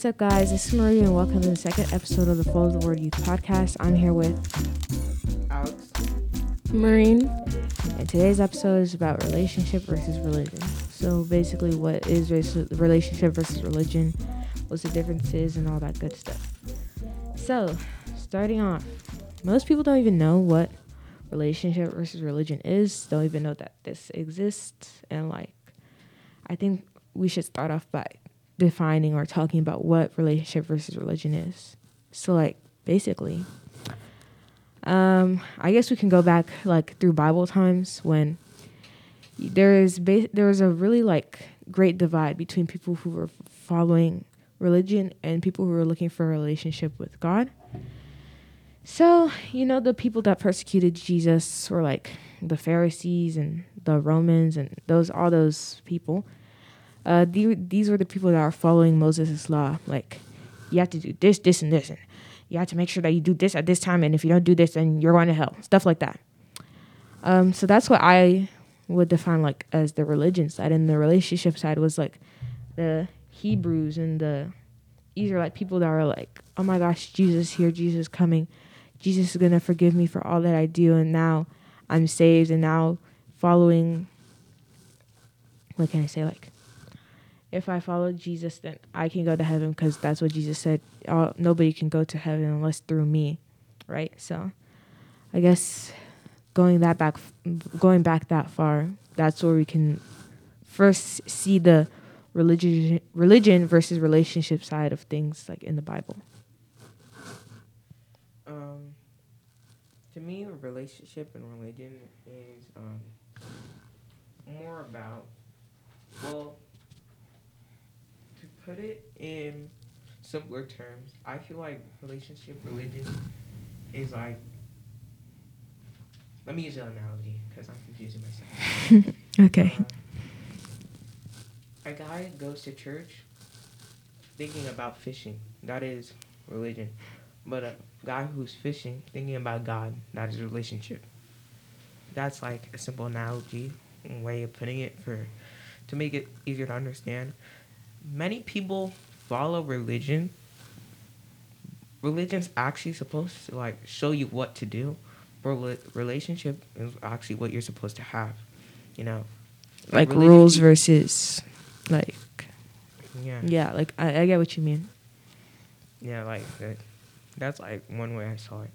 What's up, guys? This is Marie, and welcome to the second episode of the Follow the Word Youth podcast. I'm here with Alex. Maureen, and today's episode is about relationship versus religion. So, basically, what is relationship versus religion, what's the differences, and all that good stuff. So, starting off, most people don't even know what relationship versus religion is, don't even know that this exists, and like, I think we should start off by defining or talking about what relationship versus religion is. So like basically um I guess we can go back like through Bible times when there is ba- there was a really like great divide between people who were following religion and people who were looking for a relationship with God. So, you know, the people that persecuted Jesus were like the Pharisees and the Romans and those all those people uh, the, these were the people that are following Moses' law. Like, you have to do this, this, and this, and you have to make sure that you do this at this time, and if you don't do this, then you're going to hell. Stuff like that. Um, so that's what I would define like as the religion side, and the relationship side was like the Hebrews and the Israelite people that are like, oh my gosh, Jesus here, Jesus coming, Jesus is gonna forgive me for all that I do, and now I'm saved, and now following. What can I say? Like if I follow Jesus, then I can go to heaven because that's what Jesus said. Uh, nobody can go to heaven unless through me, right? So, I guess going that back, going back that far, that's where we can first see the religion, religion versus relationship side of things, like in the Bible. Um, to me, relationship and religion is um, more about well put it in simpler terms, I feel like relationship religion is like. Let me use an analogy because I'm confusing myself. okay. Uh, a guy goes to church thinking about fishing. That is religion. But a guy who's fishing thinking about God, that is relationship. That's like a simple analogy way of putting it for to make it easier to understand many people follow religion. Religion's actually supposed to like show you what to do, but relationship is actually what you're supposed to have. You know, like, like rules versus like yeah yeah like I, I get what you mean. Yeah, like that, that's like one way I saw it.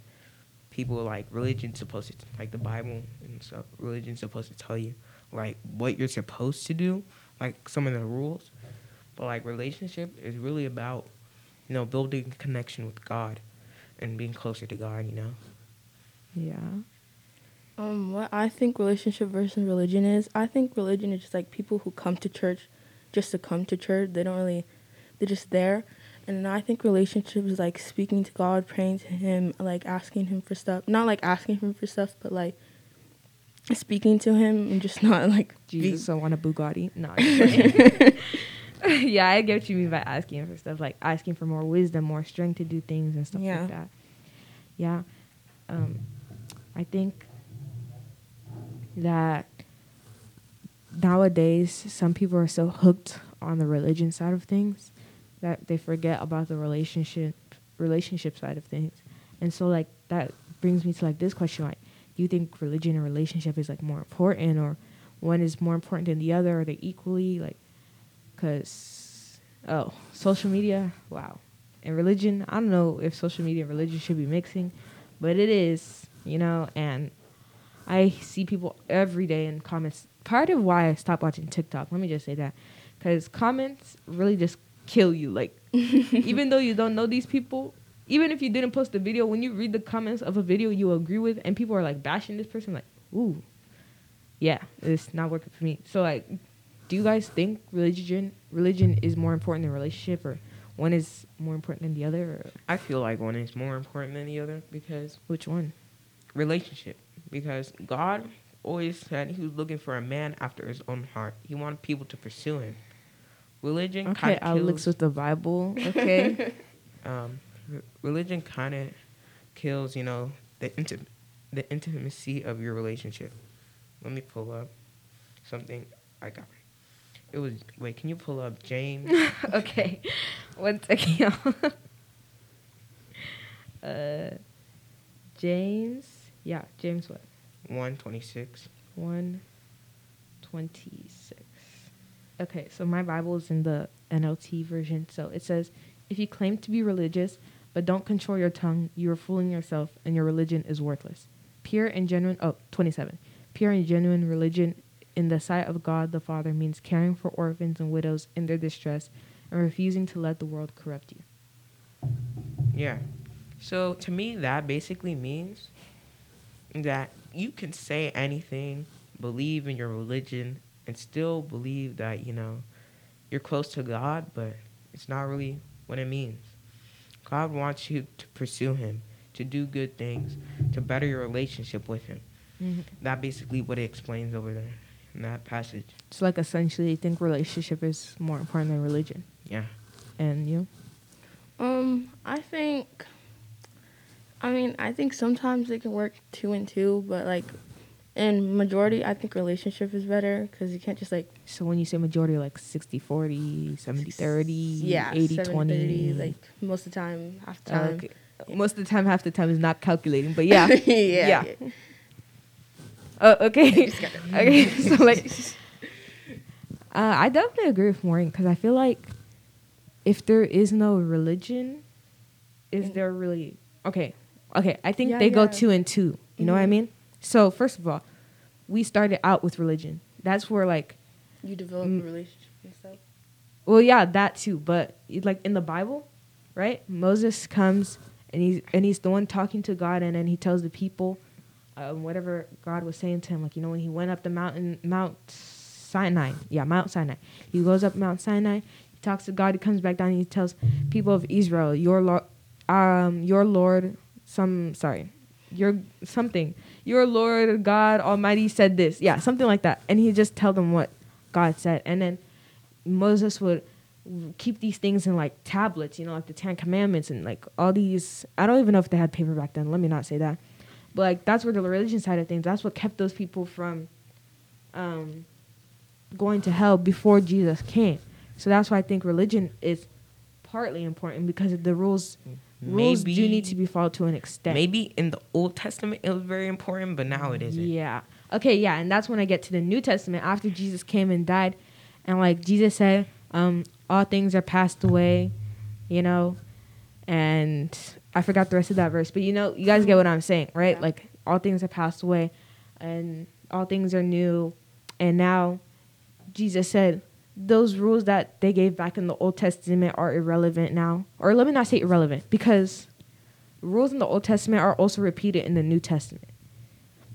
People like religion's supposed to like the Bible and stuff. Religion's supposed to tell you like what you're supposed to do, like some of the rules but like relationship is really about, you know, building connection with God and being closer to God, you know? Yeah. Um, what I think relationship versus religion is, I think religion is just like people who come to church just to come to church. They don't really, they're just there. And I think relationship is like speaking to God, praying to Him, like asking Him for stuff. Not like asking Him for stuff, but like speaking to Him and just not like. Jesus, be- I want a Bugatti. No. yeah, I get what you mean by asking for stuff, like asking for more wisdom, more strength to do things and stuff yeah. like that. Yeah. Um, I think that nowadays some people are so hooked on the religion side of things that they forget about the relationship relationship side of things. And so like that brings me to like this question like do you think religion and relationship is like more important or one is more important than the other? Are they equally like Cause oh, social media, wow, and religion. I don't know if social media and religion should be mixing, but it is, you know. And I see people every day in comments. Part of why I stopped watching TikTok, let me just say that, because comments really just kill you. Like, even though you don't know these people, even if you didn't post the video, when you read the comments of a video you agree with, and people are like bashing this person, like, ooh, yeah, it's not working for me. So like, do you guys think religion religion is more important than relationship or one is more important than the other? Or? I feel like one is more important than the other because which one? Relationship. Because God always said he was looking for a man after his own heart. He wanted people to pursue him. Religion okay, Alex with the Bible. Okay. um, religion kind of kills, you know, the inti- the intimacy of your relationship. Let me pull up something I got. It was wait. Can you pull up James? okay. One second. uh, James. Yeah, James what? 126. 126. Okay, so my Bible is in the NLT version. So it says, If you claim to be religious, but don't control your tongue, you are fooling yourself and your religion is worthless. Pure and genuine, oh, 27. Pure and genuine religion in the sight of God the Father means caring for orphans and widows in their distress and refusing to let the world corrupt you. Yeah. So to me, that basically means that you can say anything, believe in your religion, and still believe that, you know, you're close to God, but it's not really what it means. God wants you to pursue Him, to do good things, to better your relationship with Him. Mm-hmm. That basically what it explains over there in that passage. It's like essentially, I think relationship is more important than religion. Yeah. And you? Um, I think. I mean, I think sometimes it can work two and two, but like, in majority, I think relationship is better because you can't just like So when you say majority, like 60 40, 70 30, yeah 80 70, 20. 30, like most of the time, half the time. Okay. Most of the time, half the time is not calculating, but yeah. yeah. Yeah. Oh, okay. okay. So like, uh, I definitely agree with Maureen because I feel like if there is no religion, is Mm. there really okay? Okay, I think Yeah, they go two and two. You know what I Mhm. mean? So first of all, we started out with religion. That's where like, You develop Mm. a relationship and stuff. well, yeah, that too. But like in the Bible, right? Moses comes and he's and he's the one talking to God, and then he tells the people um, whatever God was saying to him. Like you know when he went up the mountain, Mount Sinai. Yeah, Mount Sinai. He goes up Mount Sinai. He talks to God. He comes back down. and He tells people of Israel, "Your Lord, um, your Lord, some sorry, your something, your Lord God Almighty said this. Yeah, something like that. And he just tell them what God said, and then Moses would keep these things in like tablets, you know, like the Ten Commandments and like all these. I don't even know if they had paper back then. Let me not say that, but like that's where the religion side of things. That's what kept those people from um, going to hell before Jesus came. So that's why I think religion is partly important because the rules rules do need to be followed to an extent. Maybe in the Old Testament it was very important, but now it isn't. Yeah. Okay, yeah, and that's when I get to the New Testament after Jesus came and died and like Jesus said, um, all things are passed away, you know, and I forgot the rest of that verse, but you know, you guys get what I'm saying, right? Yeah. Like all things have passed away and all things are new and now Jesus said those rules that they gave back in the Old Testament are irrelevant now. Or let me not say irrelevant because rules in the Old Testament are also repeated in the New Testament.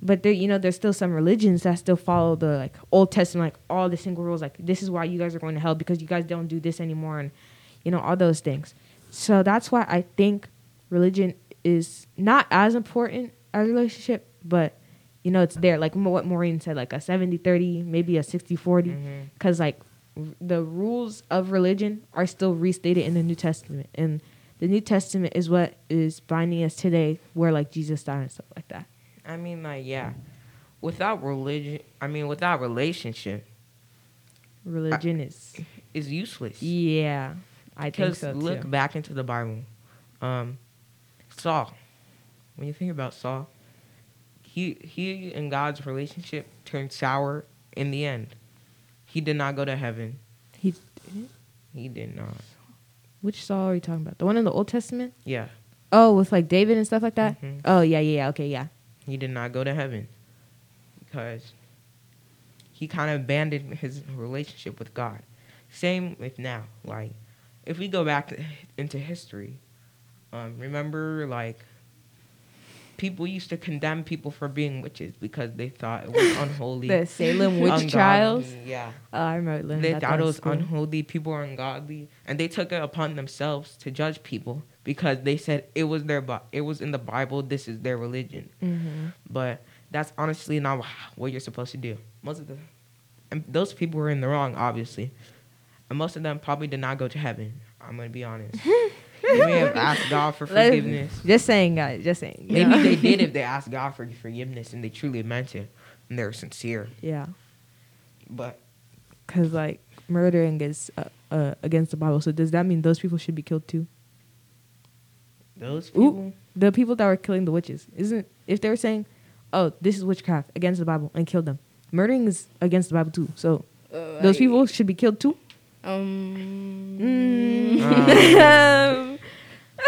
But there, you know, there's still some religions that still follow the like Old Testament, like all the single rules. Like this is why you guys are going to hell because you guys don't do this anymore, and you know all those things. So that's why I think religion is not as important as relationship, but you know it's there. Like what Maureen said, like a 70-30, maybe a 60-40, Mhm. because like r- the rules of religion are still restated in the New Testament, and the New Testament is what is binding us today, where like Jesus died and stuff like that. I mean, like, yeah. Without religion, I mean, without relationship, Religion is is useless. yeah, I think Because so look too. back into the Bible. Um, Saul. When you think about Saul, he he and God's relationship turned sour in the end. He did not go to heaven. He, He did not. which Saul are you talking about? The one in the Old Testament? Yeah. Oh, with like David and stuff like that. Mhm. Oh yeah, yeah, yeah. Okay, yeah. He did not go to heaven because he kind of abandoned his relationship with God. Same with now. Like, if we go back to, into history, um, remember like people used to condemn people for being witches because they thought it was unholy. The Salem witch ungodly. trials. Yeah, Oh, I remember learning they that thought it was school. unholy. People are ungodly, and they took it upon themselves to judge people because they said it was their it was in the Bible. This is their religion Mhm. but that's honestly not what you're supposed to do. Most of the, and those people were in the wrong, obviously, and most of them probably did not go to heaven. I'm gonna be honest. they may have asked God for Let- forgiveness. Just saying, guys. Just saying. you Maybe know? they did if they asked God for forgiveness and they truly meant it and they were sincere. yeah, But because like murdering is uh, uh, against the Bible. So does that mean those people should be killed too? Those Ooh. people. The people that were killing the witches, isn't if they were saying, "Oh, this is witchcraft against the Bible," and killed them, murdering is against the Bible too. So Uh, those I- people should be killed too. Um. Um,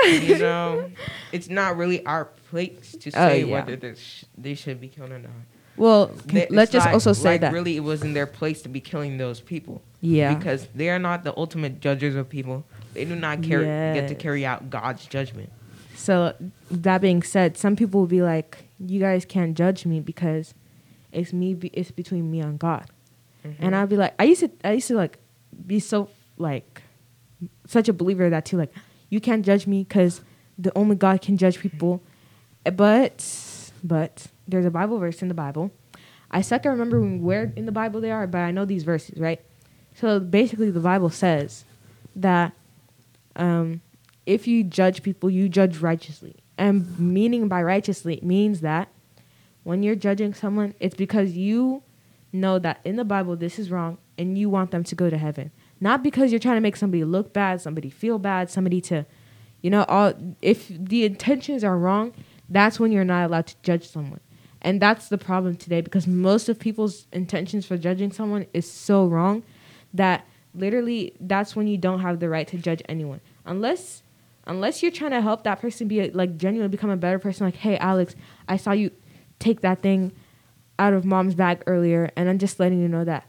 you know, it's not really our place to Oh, say yeah. whether they, sh- they should be killed or not. Well, They- let's just like- also say like that. really it wasn't their place to be killing those people yeah. because they are not the ultimate judges of people. They do not carry, get to carry out God's judgment. So that being said, some people will be like, "You guys can't judge me because it's me. Be- it's between me and God." Mm-hmm. And I'd be like, I used to, I used to like be so like such a believer of that too. Like, you can't judge me because the only God can judge people. But, but there's a Bible verse in the Bible. I suck at remembering where in the Bible they are, but I know these verses, right? So basically, the Bible says that um, if you judge people, you judge righteously. And meaning by righteously means that when you're judging someone, it's because you know that in the Bible this is wrong and you want them to go to heaven. Not because you're trying to make somebody look bad, somebody feel bad, somebody to, you know, all if the intentions are wrong, that's when you're not allowed to judge someone. And that's the problem today because most of people's intentions for judging someone is so wrong that literally that's when you don't have the right to judge anyone. Unless unless you're trying to help that person be like genuinely become a better person like, "Hey Alex, I saw you take that thing out of mom's bag earlier and I'm just letting you know that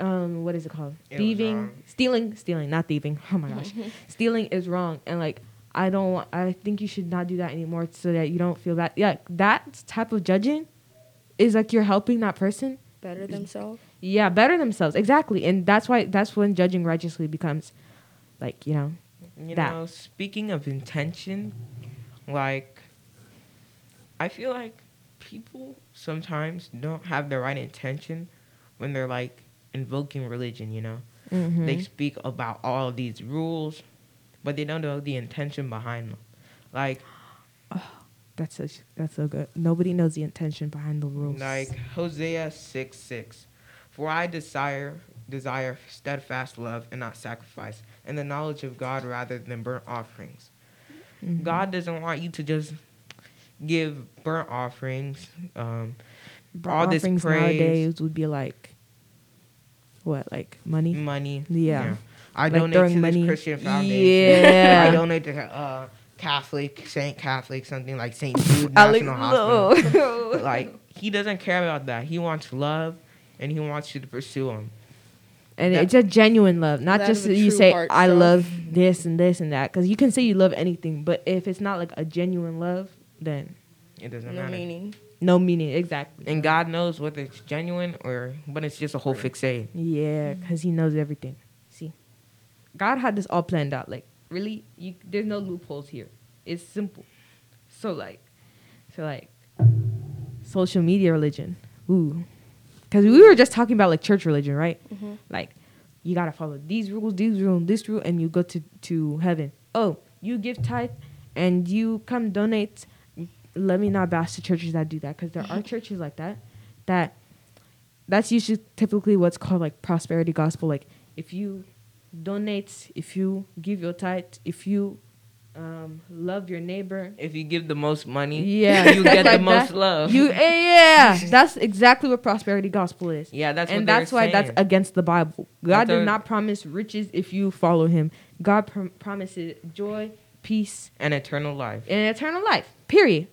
um what is it called? It thieving, stealing, stealing, not thieving. Oh my gosh. stealing is wrong and like I don't want, I think you should not do that anymore so that you don't feel bad. Yeah, that type of judging is like you're helping that person Better themselves. yeah, better themselves. Exactly. And that's why that's when judging righteously becomes like, you know, You that. know, speaking of intention, like, I feel like people sometimes don't have the right intention when they're like invoking religion, you know? Mm-hmm. They speak about all these rules, but they don't know the intention behind them. Like, that's so that's so good. Nobody knows the intention behind the rules. like Hosea 6 6. For I desire desire steadfast love and not sacrifice, and the knowledge of God rather than burnt offerings. Mhm. God doesn't want you to just give burnt offerings. Um, Burnt all this offerings praise. nowadays would be like what, like money? money. Yeah. I Like donate to money. this Christian foundation. Yeah. I donate to uh, Catholic, Saint Catholic, something like Saint Jude Alex, National Hospital. like he doesn't care about that. He wants love, and he wants you to pursue him. and that- it's a genuine love, not just you say I stuff. love this and this and that. Because you can say you love anything, but if it's not like a genuine love, then It doesn't No matter. meaning. No meaning exactly. And God knows whether it's genuine or when it's just a whole fixate. Yeah, because he knows everything. See, God had this all planned out. Like, really, you, there's no loopholes here. It's simple. So like, so like, social media religion. Ooh, because we were just talking about like church religion, right? Mhm. Like, you gotta follow these rules, these rules, this rule, and you go to to heaven. Oh, you give tithe, and you come donate. Let me not bash the churches that do that, because there are churches like that. That that's usually typically what's called like prosperity gospel. Like if you donate, if you give your tithe, if you um, love your neighbor, If you give the most money, yeah, you get the like most that. love. You eh, yeah, that's exactly what prosperity gospel is. yeah, that's and what that's why that's against the Bible. God That's did not promise riches if you follow Him. God prom- promises joy, peace, and eternal life. and eternal life. Period.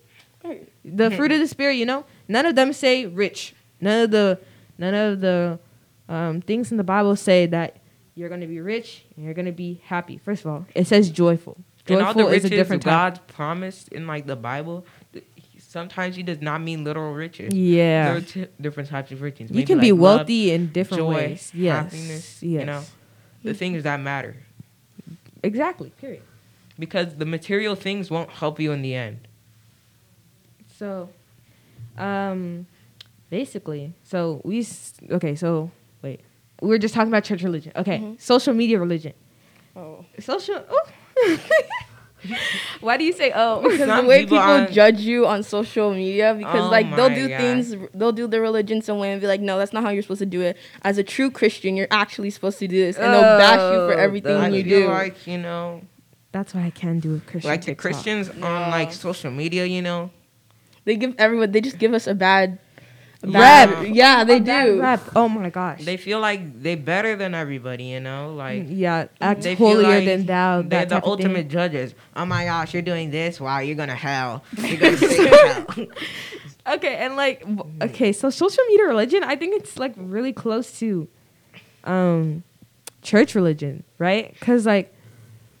The fruit of the spirit, you know, none of them say rich. None of the none of the um, things in the Bible say that you're going to be rich and you're going to be happy. First of all, it says joyful. and all Joyful the is a different type. God promised in like the Bible, sometimes He does not mean literal riches. Yeah, There are t- different types of riches. you Maybe can be like love, wealthy in different joy, ways. Yes, happiness, yes, you know. the things that matter, exactly. Period. because the material things won't help you in the end. So, um, basically, so we okay. So wait, we were just talking about church religion. Okay, Mhm. social media religion. Oh. Social. Oh. Why do you say oh? Because Some the way people people, judge you on social media, because Oh like they'll do God. things, they'll do their religion some way and be like, no, that's not how you're supposed to do it. As a true Christian, you're actually supposed to do this, and they'll bash you for Oh, everything I you do. like you know, That's why I can do a Christian. like the TikTok. Christians Yeah. on like social media, you know. They give everyone, they just give us a bad, a Yeah. bad yeah, they A do. rep. Oh my gosh. They feel like they're better than everybody, you know, like. yeah, act They feel holier like than thou. They're the type thing. ultimate judges. Oh my gosh, you're doing this. Wow, you're gonna hell. You're gonna stay hell. Okay, and like, okay, so social media religion, I think it's like really close to, um, church religion, right? Because like,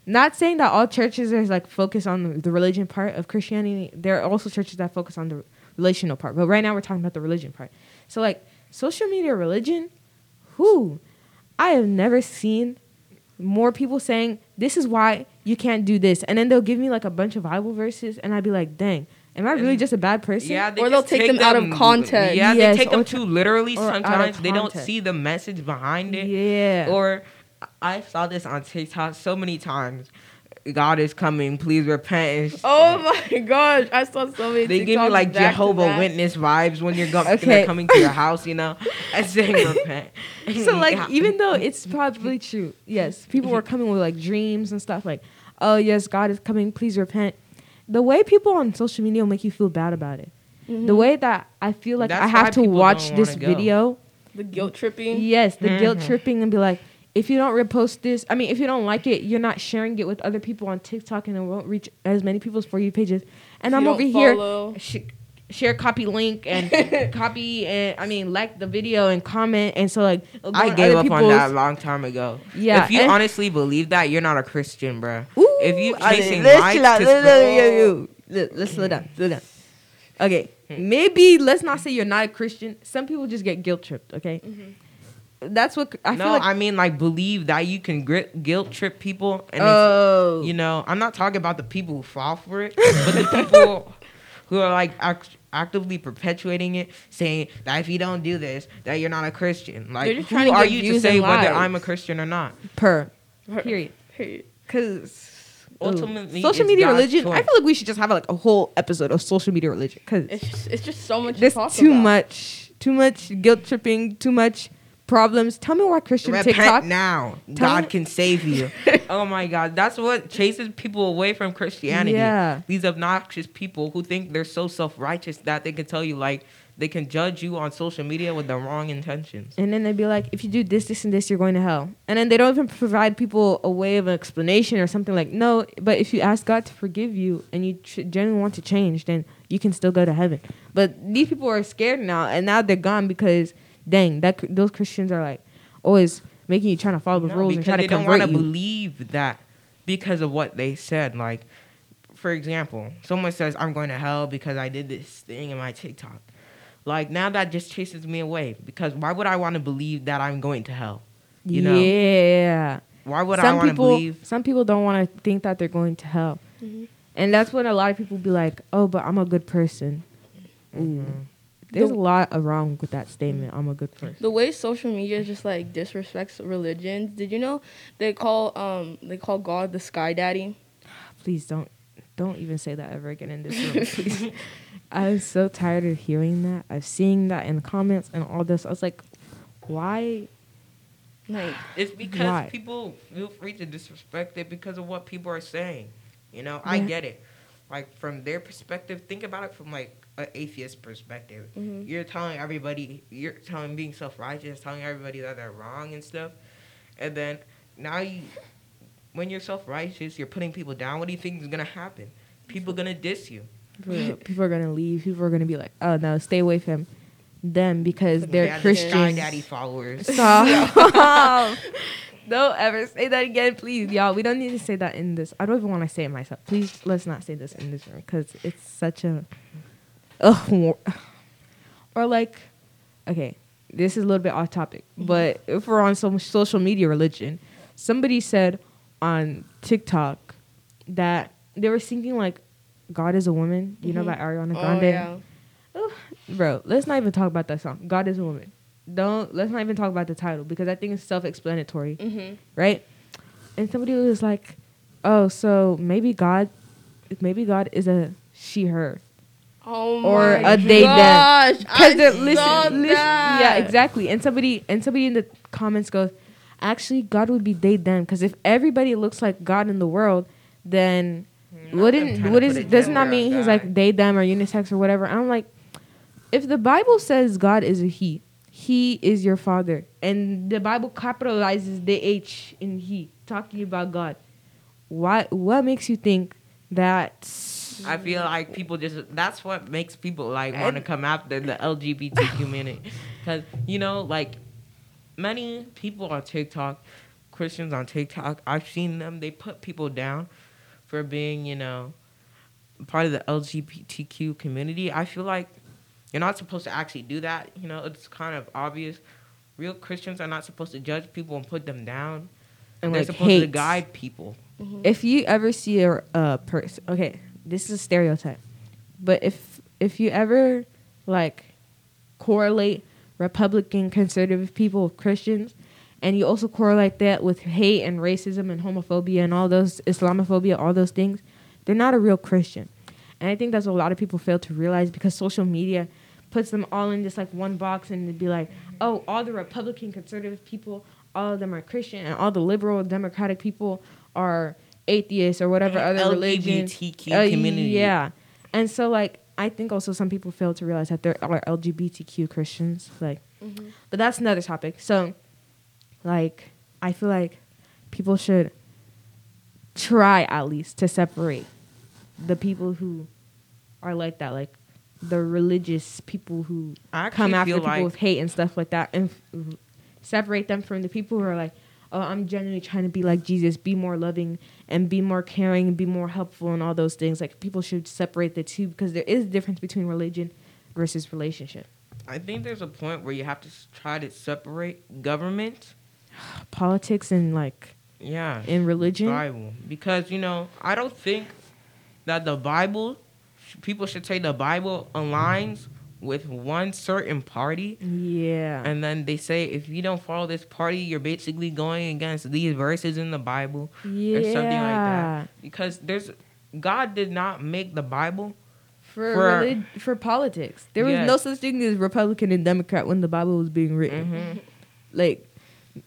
not saying that all churches are like focused on the, the religion part of Christianity. There are also churches that focus on the relational part, but right now we're talking about the religion part. So like, social media religion, who, I have never seen more people saying this is why you can't do this, and then they'll give me like a bunch of Bible verses, and I'd be like, dang. Am I really And- just a bad person? Yeah, they Or they'll just take them out of context. Yeah, Yes, they take them t- too literally or out of sometimes. They don't see the message behind it. Yeah. Or I saw this on TikTok so many times. God is coming. Please repent. Oh my gosh, I saw so many. They give me like Jehovah. Witness vibes when you're, go- Okay. they're coming to your house, you know, and saying repent. so like even though it's probably true, yes, people were coming with like dreams and stuff like, oh yes, God is coming, please repent. The way people on social media make you feel bad about it. Mhm. The way that I feel like That's I have to watch this go. video. the guilt tripping. Yes, the guilt Mhm. tripping and be like, if you don't repost this, I mean, if you don't like it, you're not sharing it with other people on TikTok, and it won't reach as many people's for you pages. And If I'm you over don't here sh- share copy link and copy and I mean like the video and comment and so like I gave up on that a long time ago. Yeah, If you and- honestly believe that, you're not a Christian, bruh. Ooh, If you I mean, chasing let's likes chill out. to Let's- spread- let's- yo, yo. Let- Let's slow down. Slow down. Okay, hmm. maybe let's not say you're not a Christian. Some people just get guilt tripped. Okay, mm-hmm. That's what I no, feel like. I mean like believe that you can grit, guilt trip people, and oh, it's, you know, I'm not talking about the people who fall for it, but the people who are like act- actively perpetuating it, saying that if you don't do this, that you're not a Christian. Like, They're just who trying to are you to views say whether likes. I'm a Christian or not? per period. Period. Because Ultimately, social media God's religion. I feel like we should just have like a whole episode of social media religion because It's just, it's just so much. there's to talk too about. much, too much guilt tripping, too much problems. Tell me why Christian Repent TikTok. now. Tell God me- can save you. oh my God, that's what chases people away from Christianity. Yeah. These obnoxious people who think they're so self righteous that they can tell you like they can judge you on social media with the wrong intentions. And then they'd be like, if you do this, this, and this, you're going to hell. And then they don't even provide people a way of an explanation or something like, no, but if you ask God to forgive you and you tr- genuinely want to change, then you can still go to heaven. But these people are scared now, and now they're gone because, dang, that cr- those Christians are like always making you trying to follow the No, rules and because try to they don't want to believe that because of what they said. Like, for example, someone says, I'm going to hell because I did this thing in my TikTok. Like, now that just chases me away because why would I want to believe that I'm going to hell? You know? yeah. Why would I some want to believe? some people don't want to think that they're going to hell, Mhm. and that's when a lot of people be like, "Oh, but I'm a good person." Ooh. There's The- a lot of wrong with that statement. I'm a good person. The way social media just like disrespects religions. Did you know they call um they call God the Sky Daddy? Please don't, don't even say that ever again in this room. Please. I'm so tired of hearing that. I've seen that in the comments and all this. I was like, why? Like It's because Why? people feel free to disrespect it because of what people are saying. You know, I get it. Like from their perspective, think about it from like an atheist perspective. Mhm. You're telling everybody, you're telling being self righteous, telling everybody that they're wrong and stuff, and then now you, when you're self righteous, you're putting people down. What do you think is gonna happen? People gonna diss you. People, people are gonna leave. People are gonna be like, "Oh no, stay away from them because they're Yeah, the Christians." Sky Daddy followers. Stop. don't ever say that again, please, y'all. We don't need to say that in this. I don't even want to say it myself. Please, let's not say this in this room because it's such a. Ugh. Or like, okay, this is a little bit off topic, but if we're on some social media religion, somebody said on TikTok that they were singing like "God is a woman." You know Mhm. about Ariana oh Grande yeah. bro let's not even talk about that song god is a woman don't let's not even talk about the title because i think it's self-explanatory Mhm. right and somebody was like oh, so maybe God, maybe God is a she her. Oh Or my a day them. gosh, I they're- saw listen, listen, yeah, exactly. And somebody and somebody in the comments goes, actually, God would be they them because if everybody looks like God in the world, then wouldn't what is does not that mean he's like they them or unisex or whatever. I'm like, if the Bible says God is a he, he is your father, and the Bible capitalizes the H in he, talking about God. Why? What makes you think that? I feel like people just that's what makes people like want to come after the LGBT community because you know like many people on TikTok, Christians on TikTok, I've seen them. They put people down for being you know part of the LGBTQ community. I feel like you're not supposed to actually do that. You know, it's kind of obvious. Real Christians are not supposed to judge people and put them down. And They're like supposed to guide people. if you ever see a, a person okay this is a stereotype but if if you ever like correlate republican conservative people with christians and you also correlate that with hate and racism and homophobia and all those islamophobia all those things they're not a real christian. And i think that's what a lot of people fail to realize because social media puts them all in this like one box and it'd be like oh all the republican conservative people all of them are christian and all the liberal democratic people are atheists or whatever other religion LGBTQ uh, community. Yeah, and so like I think also some people fail to realize that there are LGBTQ Christians. Like, but that's another topic. So, like, I feel like people should try at least to separate the people who are like that, like the religious people who come after people like with hate and stuff like that, and f- separate them from the people who are like, oh, I'm genuinely trying to be like Jesus, be more loving and be more caring and be more helpful and all those things. Like people should separate the two because there is a difference between religion versus relationship. I think there's a point where you have to try to separate government, Politics and like yeah, in religion. Bible, because you know I don't think that the Bible, people should say the Bible aligns with one certain party, Yeah. and then they say if you don't follow this party, you're basically going against these verses in the Bible yeah. or something like that. Because there's God did not make the Bible. For For- relig- for politics, there was Yes. no such thing as Republican and Democrat when the Bible was being written. hmm like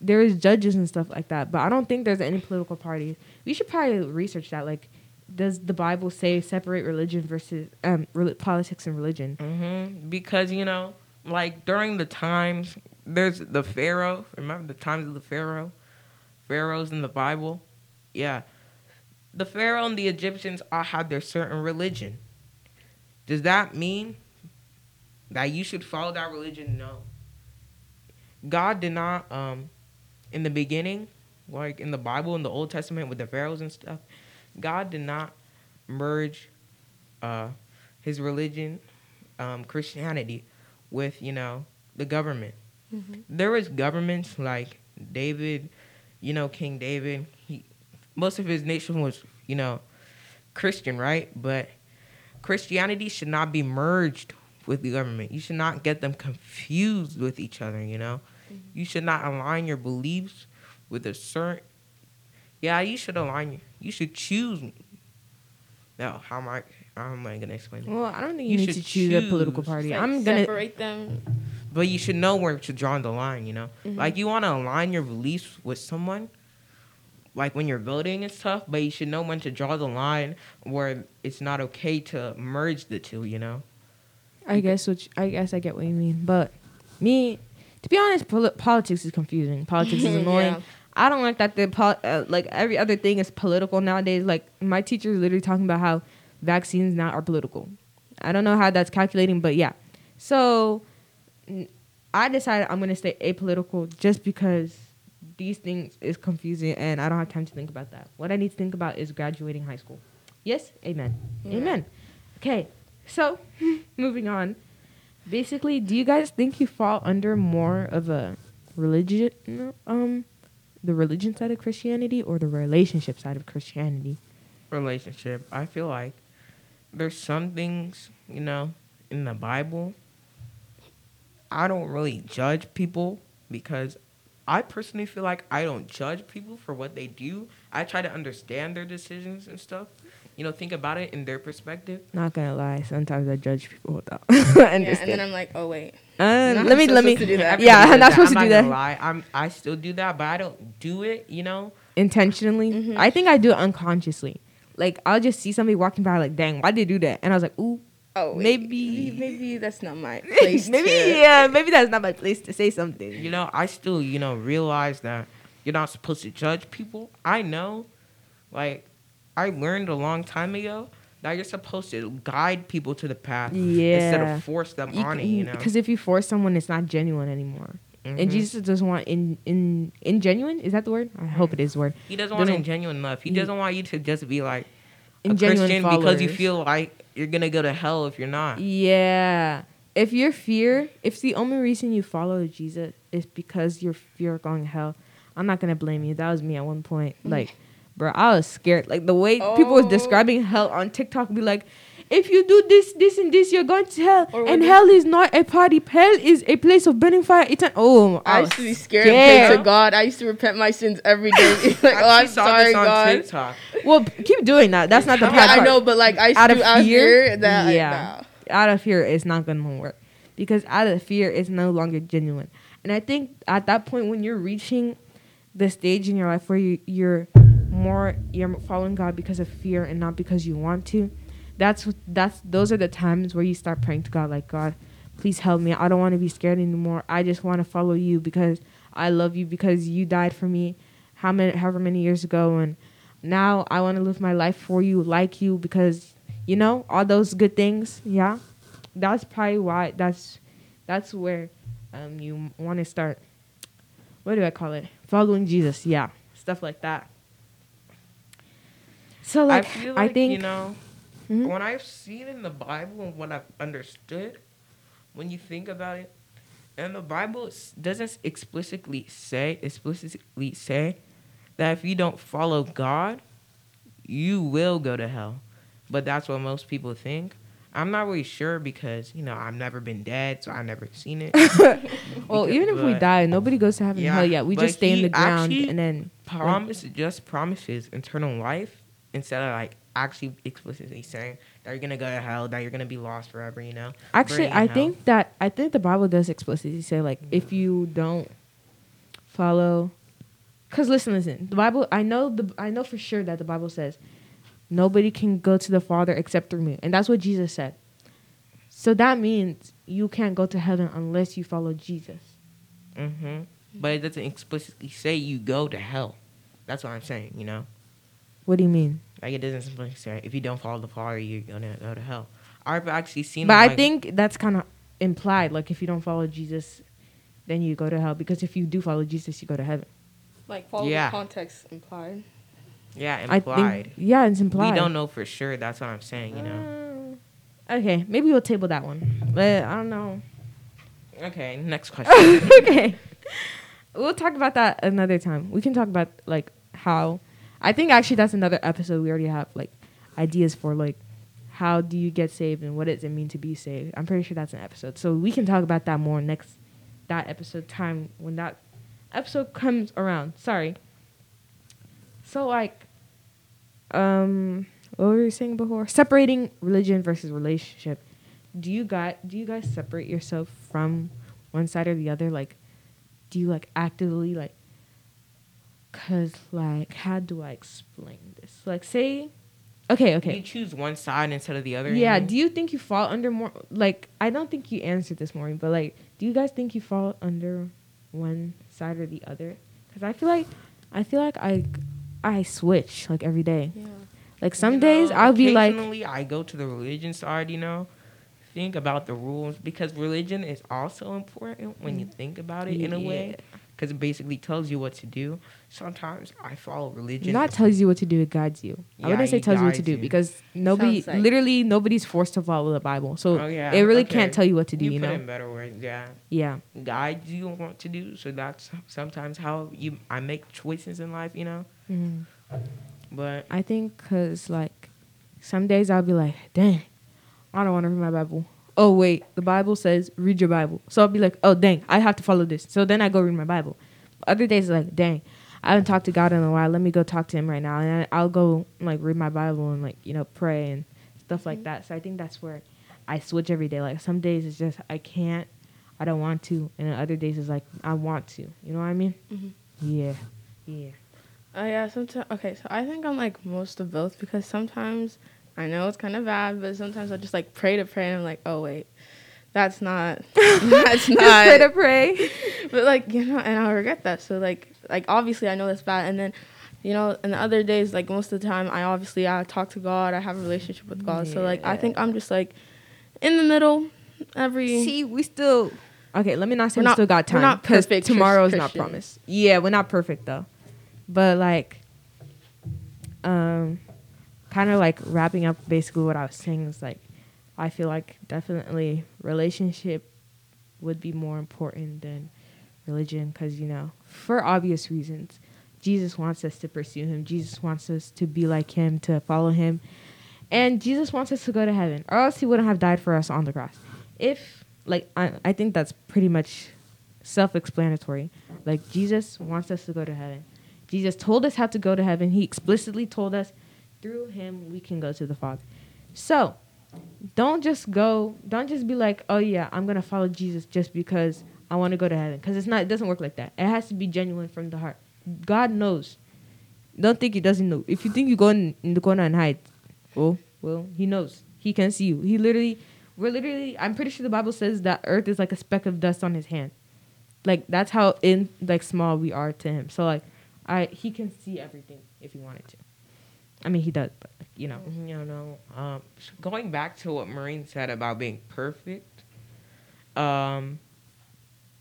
there is judges and stuff like that but i don't think there's any political parties we should probably research that like does the bible say separate religion versus um reli- politics and religion hmm Because you know, like during the times, there's the Pharaoh. Remember the times of the Pharaoh, pharaohs in the Bible. Yeah, the Pharaoh and the Egyptians all had their certain religion. Does that mean that you should follow that religion? No. God did not. Um, in the beginning, like in the Bible in the Old Testament with the pharaohs and stuff, God did not merge uh, his religion um, Christianity with you know the government. There was governments like David, you know King David. He most of his nation was you know Christian, right? But Christianity should not be merged with the government. You should not get them confused with each other. You know, you should not align your beliefs with a certain. Yeah, you should align. Your- You should choose. No, how am I? How am I gonna explain? it? well i don't think You you, need to should choose, a political party Like, i'm gonna separate them. But you should know where to draw the line, you know? Mhm. Like you want to align your beliefs with someone like when you're voting and stuff, but you should know when to draw the line where it's not okay to merge the two, you know? i guess which i guess i get what you mean but me to be honest poli- politics is confusing politics is annoying Yeah. I don't like that the pol- uh, like every other thing is political nowadays. Like my teacher is literally talking about how vaccines now are political. I don't know how that's calculating, but yeah. So I decided I'm gonna stay apolitical just because these things is confusing and I don't have time to think about that. What I need to think about is graduating high school. Yes, amen, Yeah. amen. Okay, so moving on. Basically, do you guys think you fall under more of a religion um the religion side of Christianity or the relationship side of Christianity? Relationship. I feel like there's some things, you know, in the Bible. I don't really judge people because I personally feel like I don't judge people for what they do I try to understand their decisions and stuff. You know, think about it in their perspective. Not gonna lie, sometimes I judge people without Yeah, and then. I'm like, oh wait. Uh, not let me let me. to do that. Yeah, I'm not supposed to do that. I'm do not gonna that Lie. I'm I still do that, but I don't do it. You know. intentionally. Mhm. I think I do it unconsciously. Like I'll just see somebody walking by, like, dang, why did they do that? And I was like, ooh, Oh, wait. Maybe- maybe that's not my place. maybe to- yeah, maybe that's not my place to say something. You know, I still, you know, realize that you're not supposed to judge people. I know, like, I learned a long time ago that you're supposed to guide people to the path instead of force them on it. You know, because if you force someone, it's not genuine anymore. And Mhm. Jesus doesn't want in in ingenuine. Is that the word? I hope it is the word. he doesn't want doesn't- ingenuine love. He He- doesn't want you to just be like a Christian because you feel like you're gonna go to hell if you're not. Yeah. If your fear, if the only reason you follow Jesus is because your fear of going to hell, I'm not gonna blame you. That was me at one point. Like, bro, I was scared. Like the way people was Oh. describing hell on TikTok, be like, if you do this, this, and this, you're going to hell. Or and hell is not a party. Hell is a place of burning fire. It's an oh. I was used to be scared to scared. to God. I used to repent my sins every day. like, oh, I I'm saw sorry, this on God. TikTok. Well, keep doing that. That's not the Yeah, bad I know, but like I used Out of do out fear? fear. That Yeah. out of fear it's not gonna work because out of fear it's no longer genuine and i think at that point when you're reaching the stage in your life where you, you're more you're following god because of fear and not because you want to. That's that's those are the times where you start praying to god like god please help me. I don't want to be scared anymore. I just want to follow you because i love you because you died for me how many however many years ago. And now i want to live my life for you like you because you know all those good things. Yeah. That's probably why that's that's where um you want to start what do i call it? Following jesus. Yeah. Stuff like that so like I feel i think you know Mhm. when I've seen in the Bible and what I've understood, when you think about it, and the Bible doesn't explicitly say explicitly say that if you don't follow God, you will go to hell. But that's what most people think. I'm not really sure because you know I've never been dead, so I've never seen it. well Because- even if we die nobody goes to heaven Yeah, hell yet we just stay in the ground and then promise just promises eternal life instead of like actually explicitly saying that you're gonna go to hell, that you're gonna be lost forever. You know. Actually, I hell. think that I think the Bible does explicitly say like if you don't follow, because listen, listen, the Bible. I know the I know for sure that the Bible says nobody can go to the Father except through me, and that's what Jesus said. So that means you can't go to heaven unless you follow Jesus. Mm-hmm. But it doesn't explicitly say you go to hell. That's what I'm saying. You know, What do you mean? Like it doesn't explicitly say if you don't follow the Father, you're gonna go to hell. I've actually seen. But I like- think that's kind of implied. Like if you don't follow Jesus, then you go to hell. Because if you do follow Jesus, you go to heaven. Like follow Yeah. the context implied. yeah, implied. think yeah, it's implied. We don't know for sure. That's what I'm saying. You know. Uh, okay, maybe we'll table that one. But I don't know. Okay. Next question. okay. We'll talk about that another time. We can talk about like how I think actually that's another episode we already have like ideas for like how do you get saved and what does it mean to be saved. I'm pretty sure that's an episode. So we can talk about that more next that episode time when that episode comes around. Sorry. So like um what were you saying before? Separating religion versus relationship. Do you guys do you guys separate yourself from one side or the other? Like do you like actively like cuz like how do I explain this? Like say Okay, okay. You choose one side instead of the other. you Yeah, mean? do you think you fall under more like I don't think you answered this morning, but like do you guys think you fall under one side or the other? Cuz I feel like I feel like I I switch like every day. Yeah. Like some You days know, I'll be like occasionally I go to the religion side, you know, think about the rules because religion is also important when you think about it in a way because it basically tells you what to do. Sometimes I follow religion. not tells you what to do, it guides you. I wouldn't say it tells you what to do you. because nobody like- literally nobody's forced to follow the Bible. So Oh, yeah, it really okay. can't tell you what to do, you you, put know? in better words, yeah. Yeah. Guides you on what to do. So that's sometimes how you I make choices in life, you know. Mhm. But I think because, like, some days I'll be like, dang, I don't want to read my Bible. Oh, wait, the Bible says read your Bible. So I'll be like, oh, dang, I have to follow this. So then I go read my Bible. Other days, like, dang, I haven't talked to God in a while. Let me go talk to Him right now, and I, I'll go like read my Bible and like you know pray and stuff like that. So I think that's where I switch every day. Like some days it's just I can't, I don't want to, and then other days it's like I want to. You know what I mean? Mhm. Yeah, yeah. Oh yeah, sometimes okay. So I think I'm like most of both because sometimes I know it's kind of bad, but sometimes I'll just like pray to pray and I'm like, oh wait, that's not that's Just pray to pray. but like you know, and I regret that. So like like obviously I know that's bad, and then you know, and the other days like most of the time I obviously I talk to God, I have a relationship with God. So like I think I'm just like in the middle every. See, we still okay. Let me not say we not- still got time. we're not perfect tomorrow is not promised. Yeah, we're not perfect though, but like, um, kind of like wrapping up basically what I was saying is like, I feel like definitely relationship would be more important than religion because you know for obvious reasons. Jesus wants us to pursue him. Jesus wants us to be like him, to follow him. And Jesus wants us to go to heaven, or else he wouldn't have died for us on the cross. If, like, I, I think that's pretty much self explanatory. Like, Jesus wants us to go to heaven. Jesus told us how to go to heaven. He explicitly told us through him we can go to the Father. So, don't just go, don't just be like, oh, yeah, I'm going to follow Jesus just because I want to go to heaven. Because it's not, it doesn't work like that. It has to be genuine from the heart. God knows. Don't think he doesn't know. If you think you go in, in the corner and hide, oh, well, he knows. He can see you. He literally, we're literally, I'm pretty sure the Bible says that earth is like a speck of dust on his hand. Like, that's how in, like, small we are to him. So, like, I, he can see everything if he wanted to. I mean, he does, but, you know. You know, um, going back to what Maureen said about being perfect, um,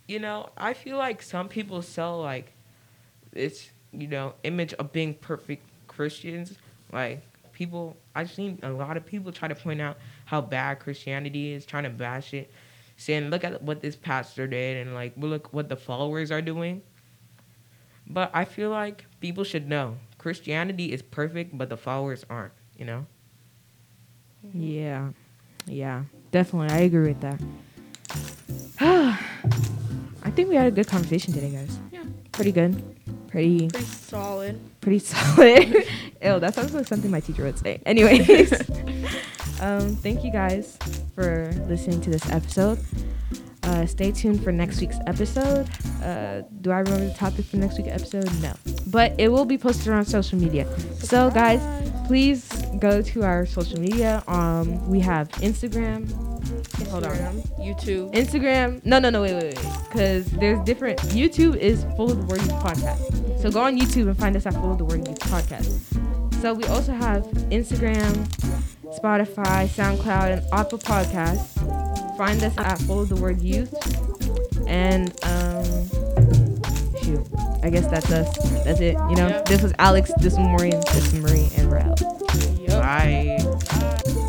you know, I feel like some people sell like this, you know, image of being perfect Christians. Like people, I've seen a lot of people try to point out how bad Christianity is, trying to bash it, saying, "Look at what this pastor did," and like, look what the followers are doing. But I feel like people should know Christianity is perfect, but the followers aren't. You know. Yeah. Yeah. Definitely. I agree with that. I think we had a good conversation today, guys. Yeah. Pretty good. Pretty Pretty solid. pretty solid. Ew, that sounds like something my teacher would say. Anyways. um, thank you guys for listening to this episode. Uh, stay tuned for next week's episode. Uh, do I remember the topic for next week's episode? No. But it will be posted on social media. So, guys, please go to our social media. Um, we have Instagram. Hold on. YouTube. Instagram. No, no, no, wait, wait, wait. Because there's different. YouTube is Full of the Word Youth podcast. So go on YouTube and find us at Full of the Word Youth podcast. So we also have Instagram, Spotify, SoundCloud, and Apple Podcasts. Find us at Full of the Word Youth. And um, you. I guess that's us. That's it. You know, this was Alex, this is Maureen, this is Marie, and we're out. Yep. Bye. Bye.